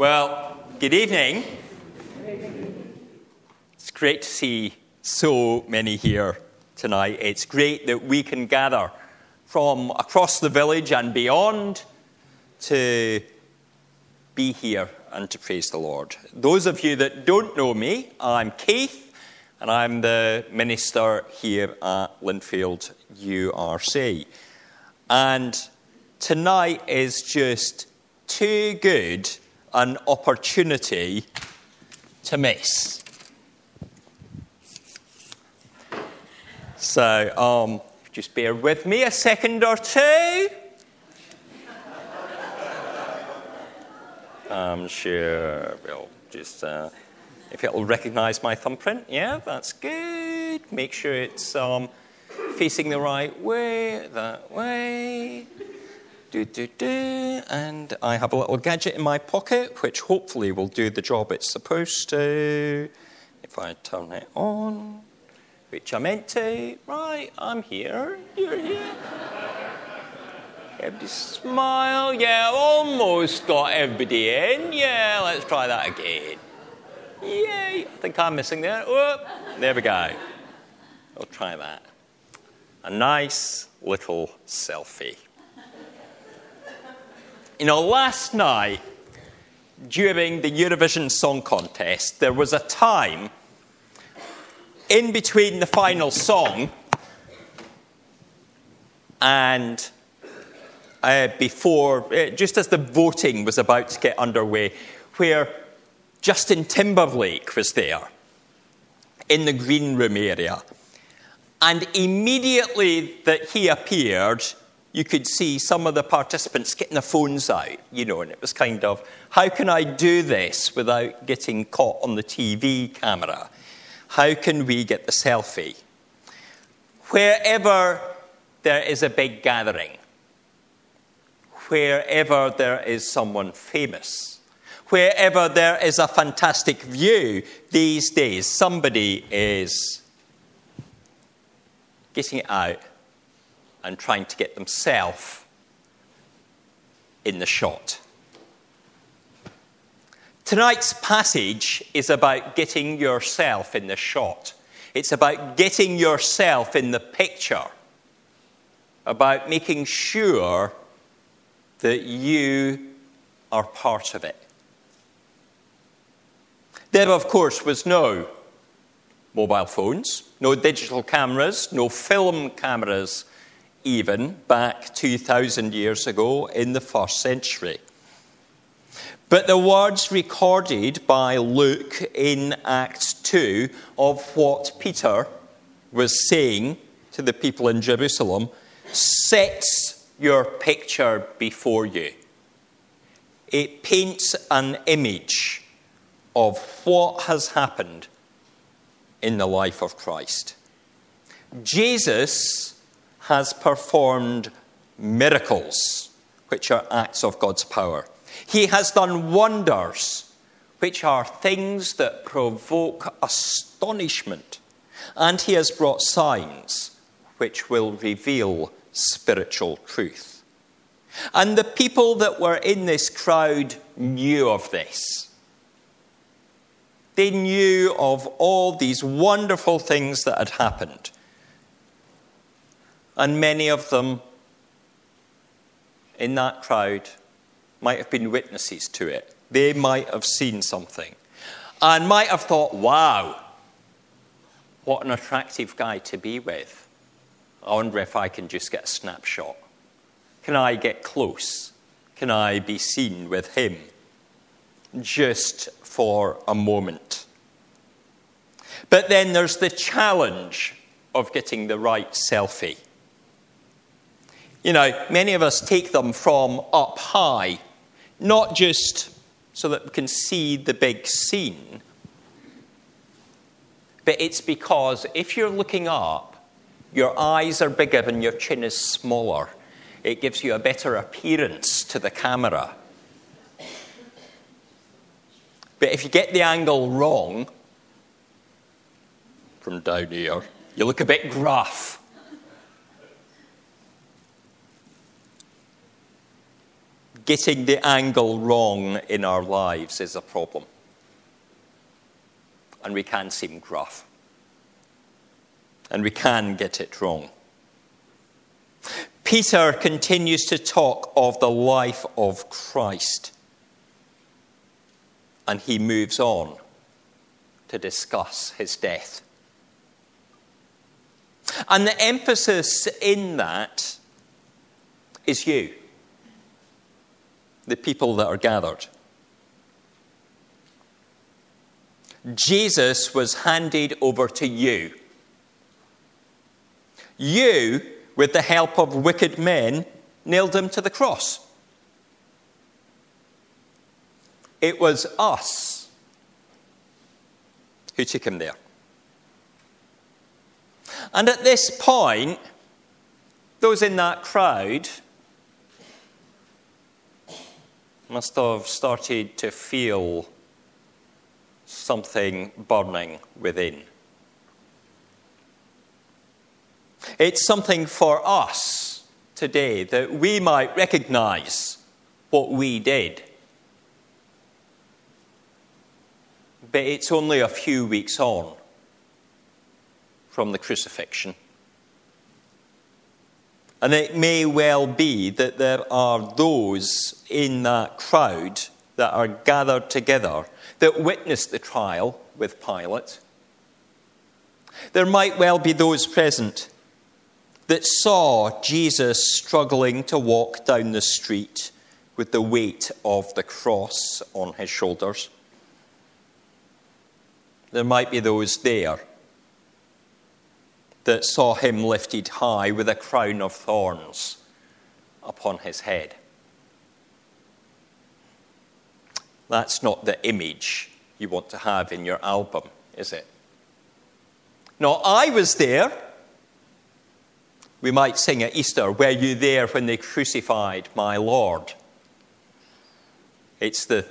Well, good evening. It's great to see so many here tonight. It's great that we can gather from across the village and beyond to be here and to praise the Lord. Those of you that don't know me, I'm Keith, and I'm the minister here at Lindfield URC. And tonight is just too good an opportunity to miss. So, um, just bear with me a second or two. I'm sure we'll just, uh, if it'll recognize my thumbprint, yeah, that's good. Make sure it's um, facing the right way, that way. Do, do, do. And I have a little gadget in my pocket, which hopefully will do the job it's supposed to. If I turn it on, which I meant to. Right, I'm here. You're here. Everybody smile. Yeah, almost got everybody in. Yeah, let's try that again. Yay. I think I'm missing there. Whoop. There we go. I'll try that. A nice little selfie. You know, last night during the Eurovision Song Contest, there was a time in between the final song and uh, before, uh, just as the voting was about to get underway, where Justin Timberlake was there in the green room area. And immediately that he appeared, you could see some of the participants getting their phones out, you know, and it was kind of, how can I do this without getting caught on the TV camera? How can we get the selfie? Wherever there is a big gathering, wherever there is someone famous, wherever there is a fantastic view these days, somebody is getting it out and trying to get themselves in the shot. Tonight's passage is about getting yourself in the shot. It's about getting yourself in the picture, about making sure that you are part of it. There, of course, was no mobile phones, no digital cameras, no film cameras even back 2,000 years ago in the first century. But the words recorded by Luke in Acts 2 of what Peter was saying to the people in Jerusalem sets your picture before you. It paints an image of what has happened in the life of Christ. Jesus has performed miracles, which are acts of God's power. He has done wonders, which are things that provoke astonishment. And he has brought signs, which will reveal spiritual truth. And the people that were in this crowd knew of this. They knew of all these wonderful things that had happened and many of them in that crowd might have been witnesses to it. They might have seen something and might have thought, wow, what an attractive guy to be with. I wonder if I can just get a snapshot. Can I get close? Can I be seen with him just for a moment? But then there's the challenge of getting the right selfie. You know, many of us take them from up high, not just so that we can see the big scene, but it's because if you're looking up, your eyes are bigger and your chin is smaller. It gives you a better appearance to the camera. But if you get the angle wrong from down here, you look a bit gruff. Getting the angle wrong in our lives is a problem. And we can seem gruff. And we can get it wrong. Peter continues to talk of the life of Christ. And he moves on to discuss his death. And the emphasis in that is you, the people that are gathered. Jesus was handed over to you. You, with the help of wicked men, nailed him to the cross. It was us who took him there. And at this point, those in that crowd must have started to feel something burning within. It's something for us today that we might recognize what we did. But it's only a few weeks on from the crucifixion. And it may well be that there are those in that crowd that are gathered together that witnessed the trial with Pilate. There might well be those present that saw Jesus struggling to walk down the street with the weight of the cross on his shoulders. There might be those there that saw him lifted high with a crown of thorns upon his head. That's not the image you want to have in your album, is it? No, I was there. We might sing at Easter, Were you there when they crucified my Lord? It's the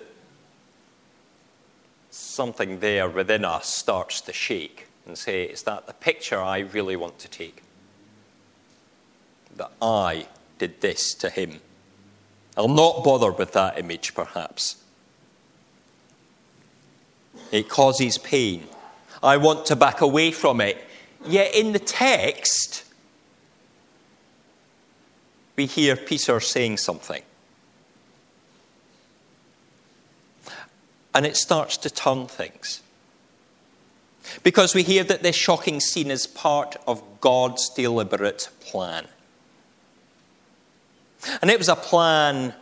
something there within us starts to shake and say, Is that the picture I really want to take? That I did this to him. I'll not bother with that image, perhaps. It causes pain. I want to back away from it. Yet in the text, we hear Peter saying something. And it starts to turn things. Because we hear that this shocking scene is part of God's deliberate plan. And it was a plan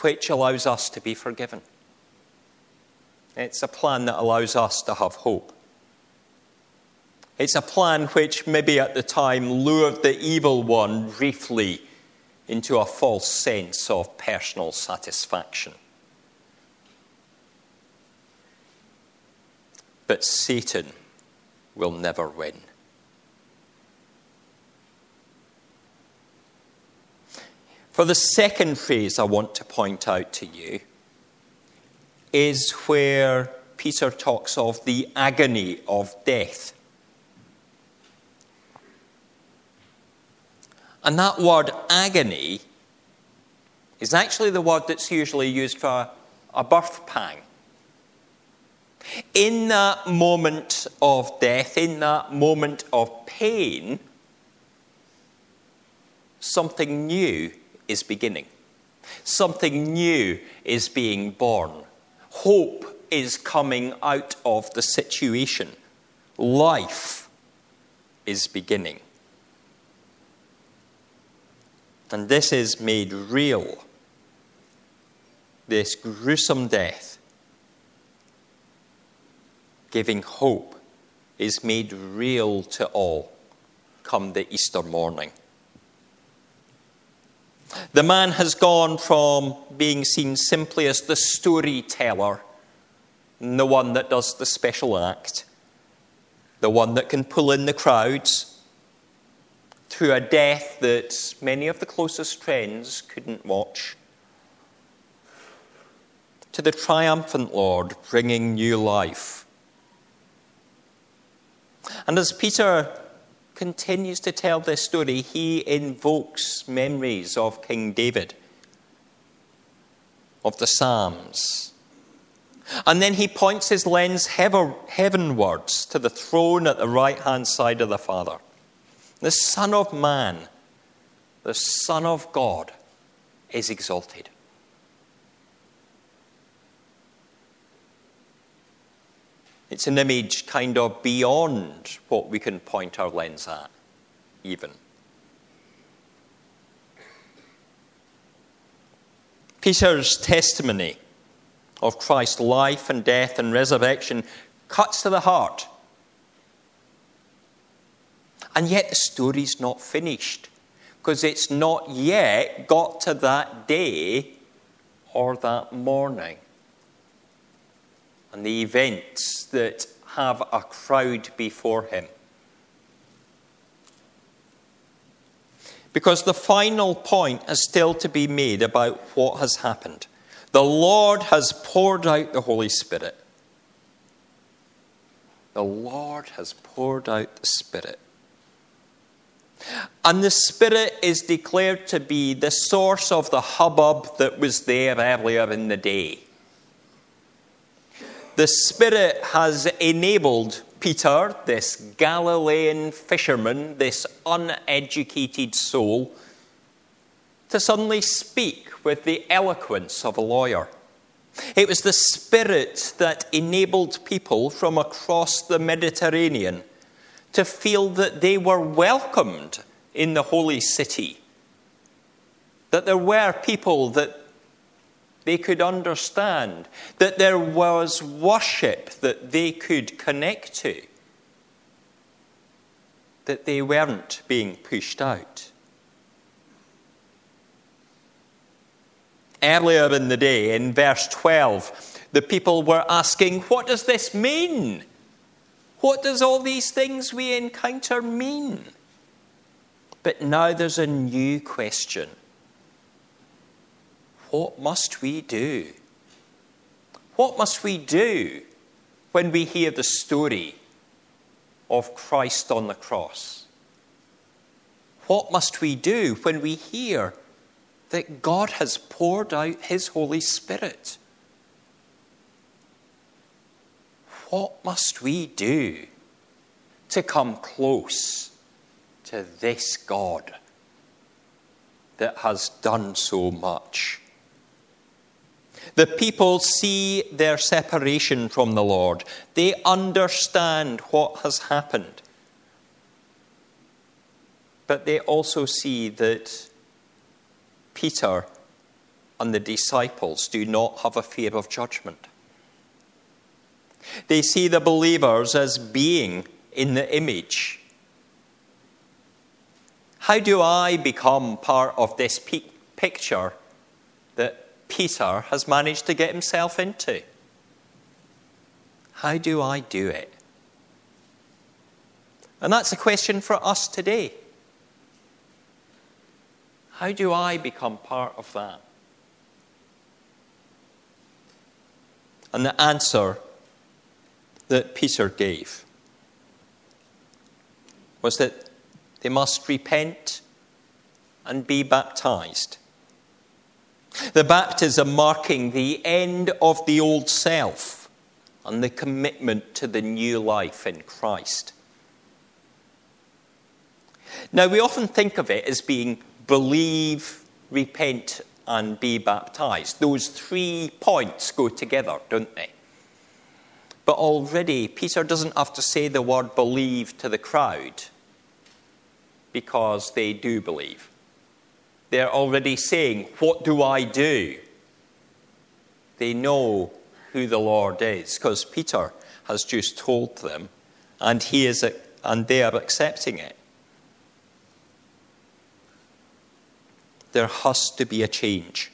which allows us to be forgiven. It's a plan that allows us to have hope. It's a plan which, maybe at the time, lured the evil one briefly into a false sense of personal satisfaction. But Satan will never win. For the second phrase I want to point out to you is where Peter talks of the agony of death. And that word agony is actually the word that's usually used for a birth pang. In that moment of death, in that moment of pain, something new is beginning. Something new is being born. Hope is coming out of the situation. Life is beginning. And this is made real. This gruesome death giving hope is made real to all come the Easter morning. The man has gone from being seen simply as the storyteller, the one that does the special act, the one that can pull in the crowds, to a death that many of the closest friends couldn't watch, to the triumphant Lord bringing new life and as Peter continues to tell this story, he invokes memories of King David of the Psalms. And then he points his lens heavenwards to the throne at the right hand side of the Father. The Son of Man, the Son of God, is exalted. It's an image kind of beyond what we can point our lens at, even. Peter's testimony of Christ's life and death and resurrection cuts to the heart. And yet the story's not finished because it's not yet got to that day or that morning. And the events that have a crowd before him. Because the final point is still to be made about what has happened. The Lord has poured out the Holy Spirit. The Lord has poured out the Spirit. And the Spirit is declared to be the source of the hubbub that was there earlier in the day. The Spirit has enabled Peter, this Galilean fisherman, this uneducated soul, to suddenly speak with the eloquence of a lawyer. It was the Spirit that enabled people from across the Mediterranean to feel that they were welcomed in the holy city, that there were people that they could understand, that there was worship that they could connect to, that they weren't being pushed out. Earlier in the day, in verse 12, the people were asking, What does this mean? What does all these things we encounter mean? But now there's a new question What must we do? What must we do when we hear the story of Christ on the cross? What must we do when we hear that God has poured out His Holy Spirit. What must we do to come close to this God that has done so much? The people see their separation from the Lord. They understand what has happened. But they also see that Peter and the disciples do not have a fear of judgment. They see the believers as being in the image. How do I become part of this picture that Peter has managed to get himself into? How do I do it? And that's a question for us today. How do I become part of that? And the answer that Peter gave was that they must repent and be baptized. The baptism marking the end of the old self and the commitment to the new life in Christ. Now, we often think of it as being believe, repent, and be baptized. Those three points go together, don't they? But already, Peter doesn't have to say the word believe to the crowd because they do believe. They're already saying, What do I do? They know who the Lord is because Peter has just told them and, he is, and they are accepting it. there has to be a change.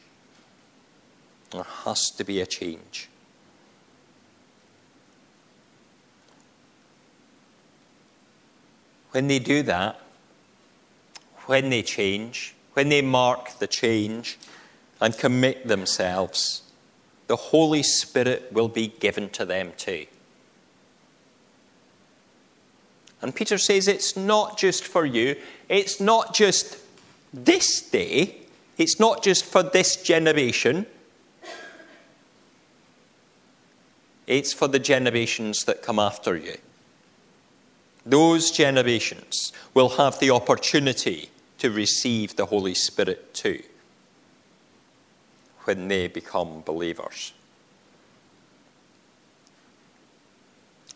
There has to be a change. When they do that, when they change, when they mark the change and commit themselves, the Holy Spirit will be given to them too. And Peter says it's not just for you, it's not just this day, it's not just for this generation, it's for the generations that come after you. Those generations will have the opportunity to receive the Holy Spirit too when they become believers.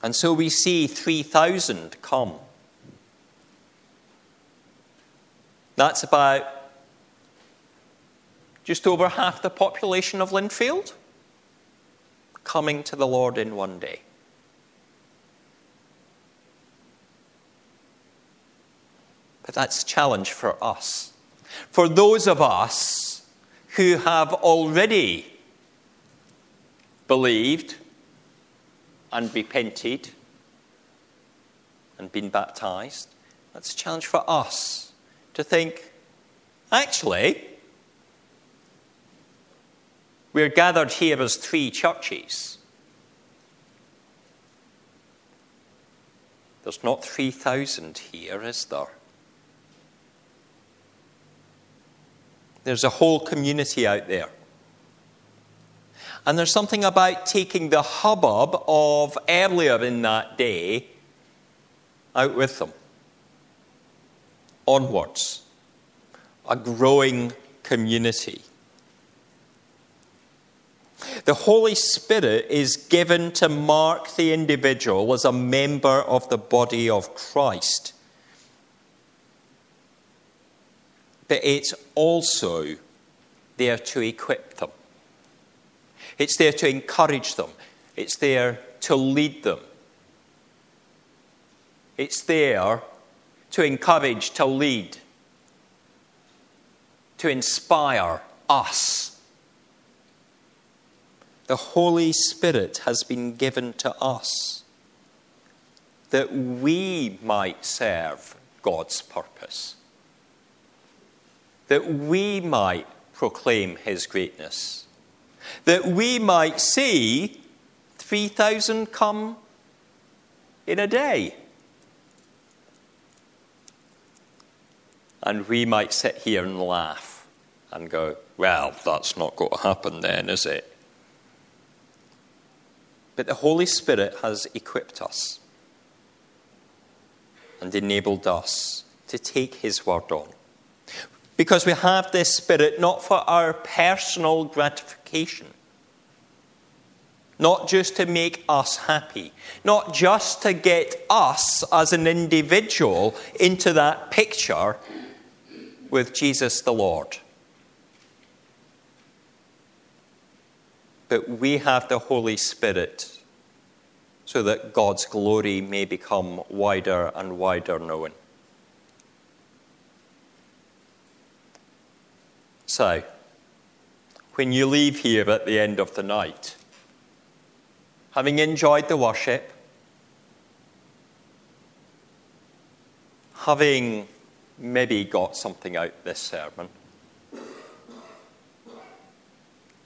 And so we see 3,000 come. That's about just over half the population of Lindfield coming to the Lord in one day. But that's a challenge for us. For those of us who have already believed and repented and been baptized, that's a challenge for us to think actually, we're gathered here as three churches. There's not 3,000 here, is there? There's a whole community out there. And there's something about taking the hubbub of earlier in that day out with them. Onwards. A growing community. The Holy Spirit is given to mark the individual as a member of the body of Christ. But it's also there to equip them. It's there to encourage them. It's there to lead them. It's there to encourage, to lead, to inspire us. The Holy Spirit has been given to us that we might serve God's purpose that we might proclaim his greatness, that we might see 3,000 come in a day. And we might sit here and laugh and go, well, that's not going to happen then, is it? But the Holy Spirit has equipped us and enabled us to take His word on. Because we have this Spirit not for our personal gratification, not just to make us happy, not just to get us as an individual into that picture with Jesus the Lord. But we have the Holy Spirit so that God's glory may become wider and wider known. So, when you leave here at the end of the night, having enjoyed the worship, having maybe got something out this sermon,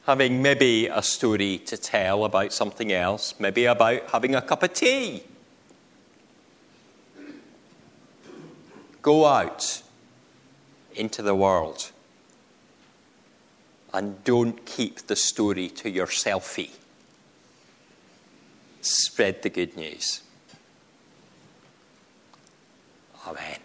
having maybe a story to tell about something else, maybe about having a cup of tea. Go out into the world and don't keep the story to your selfie. Spread the good news. Amen.